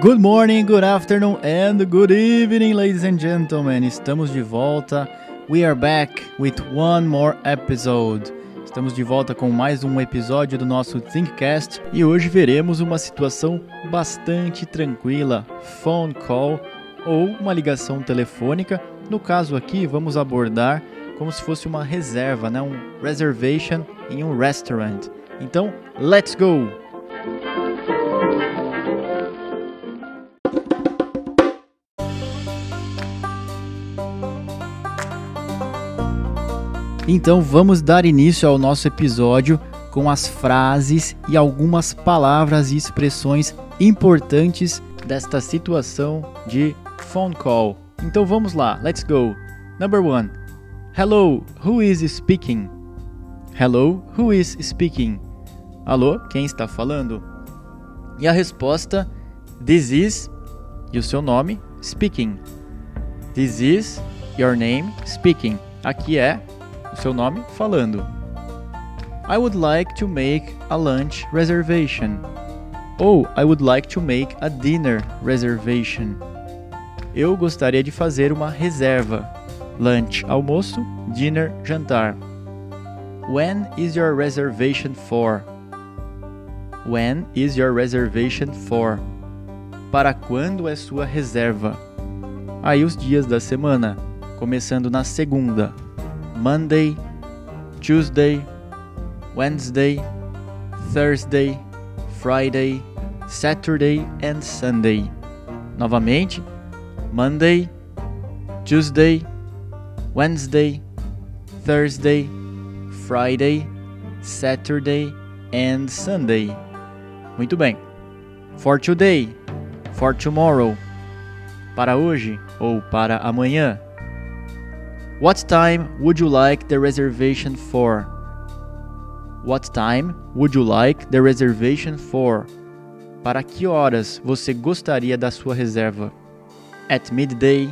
Good morning, good afternoon, and good evening, ladies and gentlemen. Estamos de volta. We are back with one more episode. Estamos de volta com mais um episódio do nosso Thinkcast e hoje veremos uma situação bastante tranquila, phone call ou uma ligação telefônica. No caso aqui, vamos abordar como se fosse uma reserva, né? um reservation em um restaurant. Então, let's go! Então vamos dar início ao nosso episódio com as frases e algumas palavras e expressões importantes desta situação de phone call. Então vamos lá, let's go. Number one. Hello, who is speaking? Hello, who is speaking? Alô, quem está falando? E a resposta: This is e o seu nome speaking. This is your name speaking. Aqui é seu nome falando. I would like to make a lunch reservation. Ou I would like to make a dinner reservation. Eu gostaria de fazer uma reserva. Lunch, almoço, dinner, jantar. When is your reservation for? When is your reservation for? Para quando é sua reserva? Aí os dias da semana, começando na segunda. Monday, Tuesday, Wednesday, Thursday, Friday, Saturday and Sunday. Novamente, Monday, Tuesday, Wednesday, Thursday, Friday, Saturday and Sunday. Muito bem. For today, for tomorrow. Para hoje ou para amanhã. What time would you like the reservation for? What time would you like the reservation for? Para que horas você gostaria da sua reserva? At midday,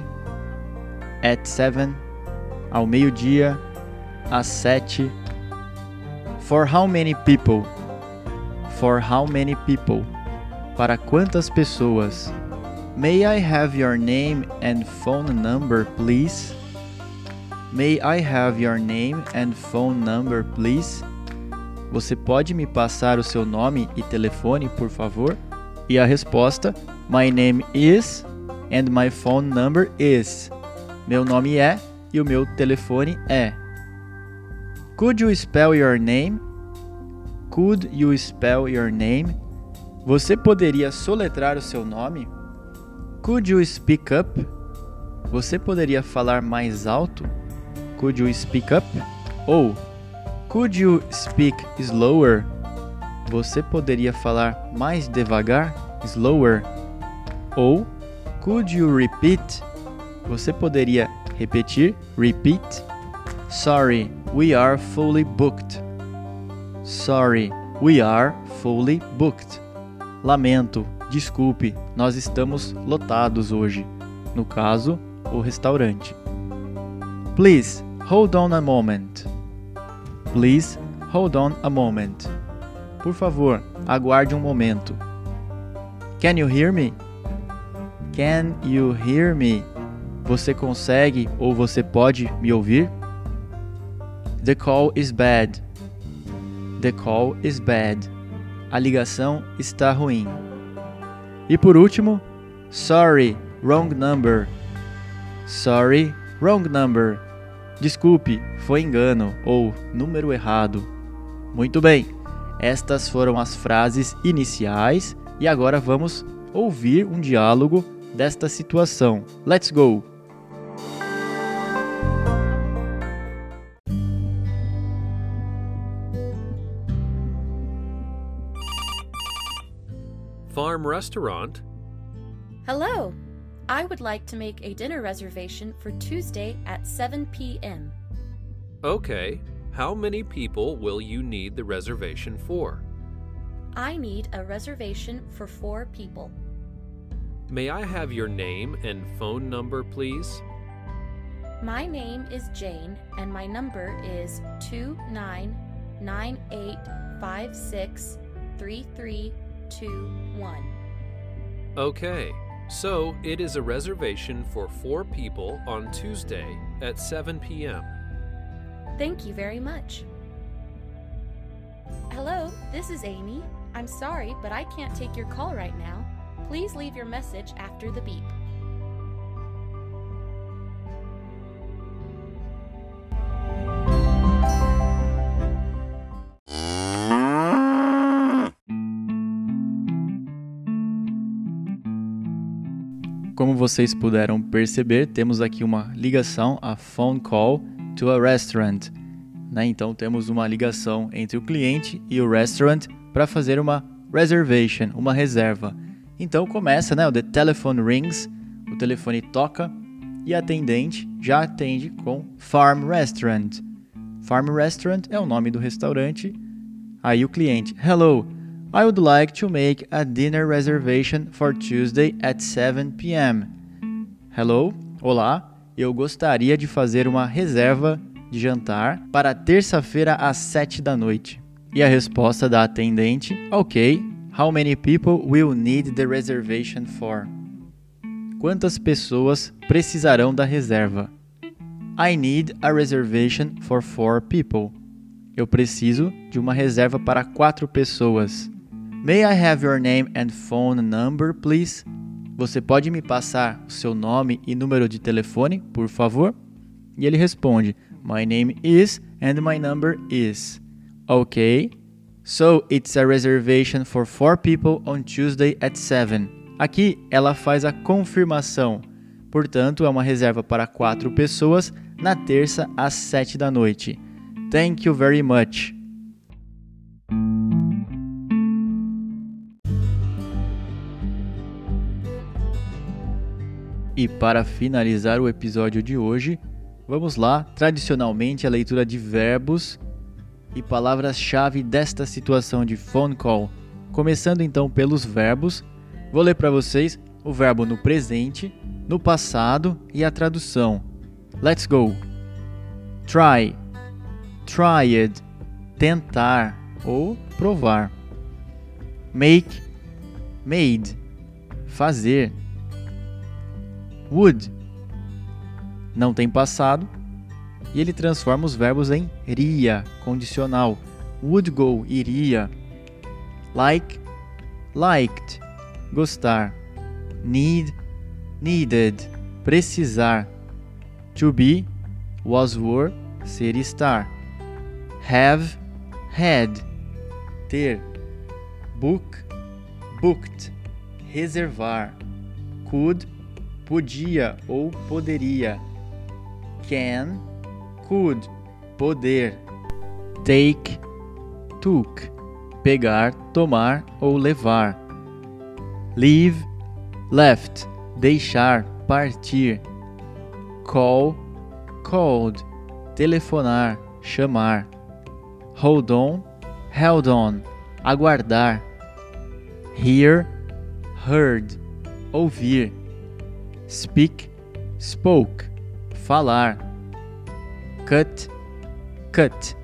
at seven, ao meio-dia, às sete. For how many people? For how many people? Para quantas pessoas? May I have your name and phone number, please? May I have your name and phone number, please? Você pode me passar o seu nome e telefone, por favor? E a resposta: My name is and my phone number is. Meu nome é e o meu telefone é. Could you spell your name? Could you spell your name? Você poderia soletrar o seu nome? Could you speak up? Você poderia falar mais alto? Could you speak up? Ou Could you speak slower? Você poderia falar mais devagar? Slower. Ou Could you repeat? Você poderia repetir? Repeat. Sorry, we are fully booked. Sorry, we are fully booked. Lamento, desculpe, nós estamos lotados hoje. No caso, o restaurante. Please, Hold on a moment. Please hold on a moment. Por favor, aguarde um momento. Can you hear me? Can you hear me? Você consegue ou você pode me ouvir? The call is bad. The call is bad. A ligação está ruim. E por último, sorry, wrong number. Sorry, wrong number. Desculpe, foi engano ou número errado. Muito bem, estas foram as frases iniciais e agora vamos ouvir um diálogo desta situação. Let's go! Farm Restaurant. Hello. I would like to make a dinner reservation for Tuesday at 7 p.m. Okay. How many people will you need the reservation for? I need a reservation for four people. May I have your name and phone number, please? My name is Jane, and my number is 2998563321. Okay, so it is a reservation for four people on Tuesday at 7 p.m. Thank you very much. Hello, this is Amy. I'm sorry, but I can't take your call right now. Please leave your message after the beep. Vocês puderam perceber, temos aqui uma ligação, a phone call to a restaurant. Né? Então temos uma ligação entre o cliente e o restaurant para fazer uma reservation, uma reserva. Então começa, né? O the telephone rings, o telefone toca e a atendente já atende com farm restaurant. Farm restaurant é o nome do restaurante. Aí o cliente, hello, I would like to make a dinner reservation for Tuesday at 7 p.m. Hello, olá, eu gostaria de fazer uma reserva de jantar para terça-feira às 7 da noite. E a resposta da atendente: Ok, how many people will need the reservation for? Quantas pessoas precisarão da reserva? I need a reservation for four people. Eu preciso de uma reserva para quatro pessoas. May I have your name and phone number, please? Você pode me passar o seu nome e número de telefone, por favor? E ele responde: My name is and my number is. Okay. So it's a reservation for four people on Tuesday at 7. Aqui ela faz a confirmação. Portanto, é uma reserva para quatro pessoas na terça às 7 da noite. Thank you very much. E para finalizar o episódio de hoje, vamos lá, tradicionalmente a leitura de verbos e palavras-chave desta situação de phone call. Começando então pelos verbos, vou ler para vocês o verbo no presente, no passado e a tradução. Let's go. Try, tried, tentar ou provar. Make, made, fazer would não tem passado e ele transforma os verbos em iria, condicional. Would go, iria. Like, liked, gostar. Need, needed, precisar. To be, was, were, ser, estar. Have, had, ter. Book, booked, reservar. Could, podia ou poderia. Can, could, poder. Take, took, pegar, tomar ou levar. Leave, left, deixar, partir. Call, called, telefonar, chamar. Hold on, held on, aguardar. Hear, heard, ouvir speak, spoke, falar, cut, cut,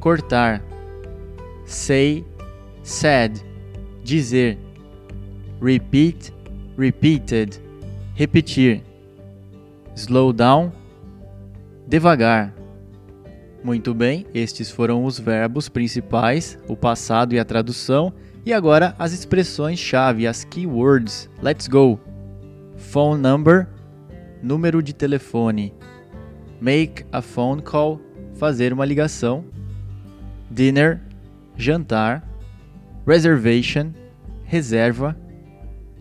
cortar, say, said, dizer, repeat, repeated, repetir, slow down, devagar. Muito bem, estes foram os verbos principais, o passado e a tradução, e agora as expressões-chave, as keywords. Let's go! Phone number, número de telefone. Make a phone call, fazer uma ligação. Dinner, jantar. Reservation, reserva.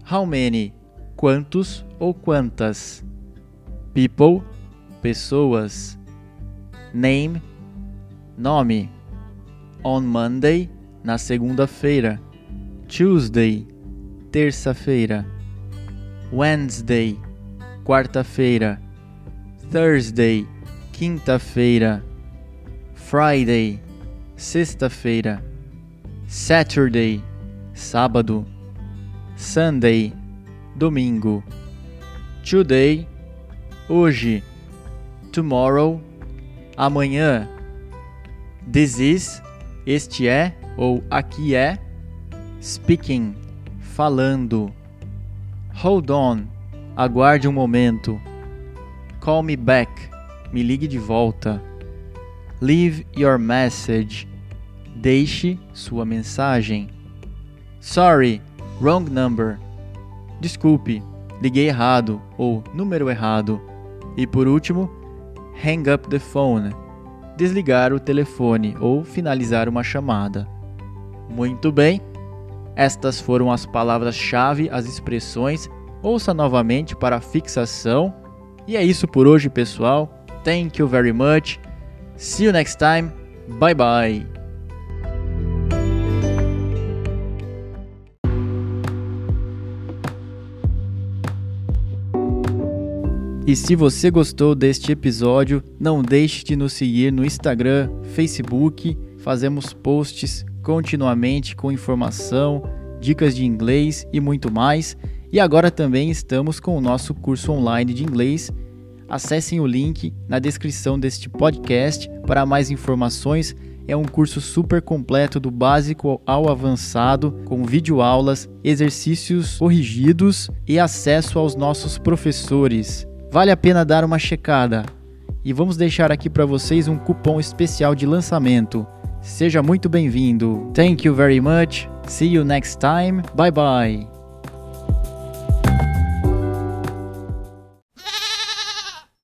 How many, quantos ou quantas. People, pessoas. Name, nome. On Monday, na segunda-feira. Tuesday, terça-feira. Wednesday, quarta-feira. Thursday, quinta-feira. Friday, sexta-feira. Saturday, sábado. Sunday, domingo. Today, hoje. Tomorrow, amanhã. This is, este é ou aqui é. Speaking, falando. Hold on. Aguarde um momento. Call me back. Me ligue de volta. Leave your message. Deixe sua mensagem. Sorry, wrong number. Desculpe, liguei errado ou número errado. E por último, hang up the phone. Desligar o telefone ou finalizar uma chamada. Muito bem. Estas foram as palavras-chave, as expressões. Ouça novamente para fixação. E é isso por hoje, pessoal. Thank you very much. See you next time. Bye bye. E se você gostou deste episódio, não deixe de nos seguir no Instagram, Facebook. Fazemos posts continuamente com informação, dicas de inglês e muito mais. E agora também estamos com o nosso curso online de inglês. Acessem o link na descrição deste podcast para mais informações. É um curso super completo do básico ao avançado, com videoaulas, exercícios corrigidos e acesso aos nossos professores. Vale a pena dar uma checada. E vamos deixar aqui para vocês um cupom especial de lançamento. Seja muito bem-vindo. Thank you very much. See you next time. Bye bye.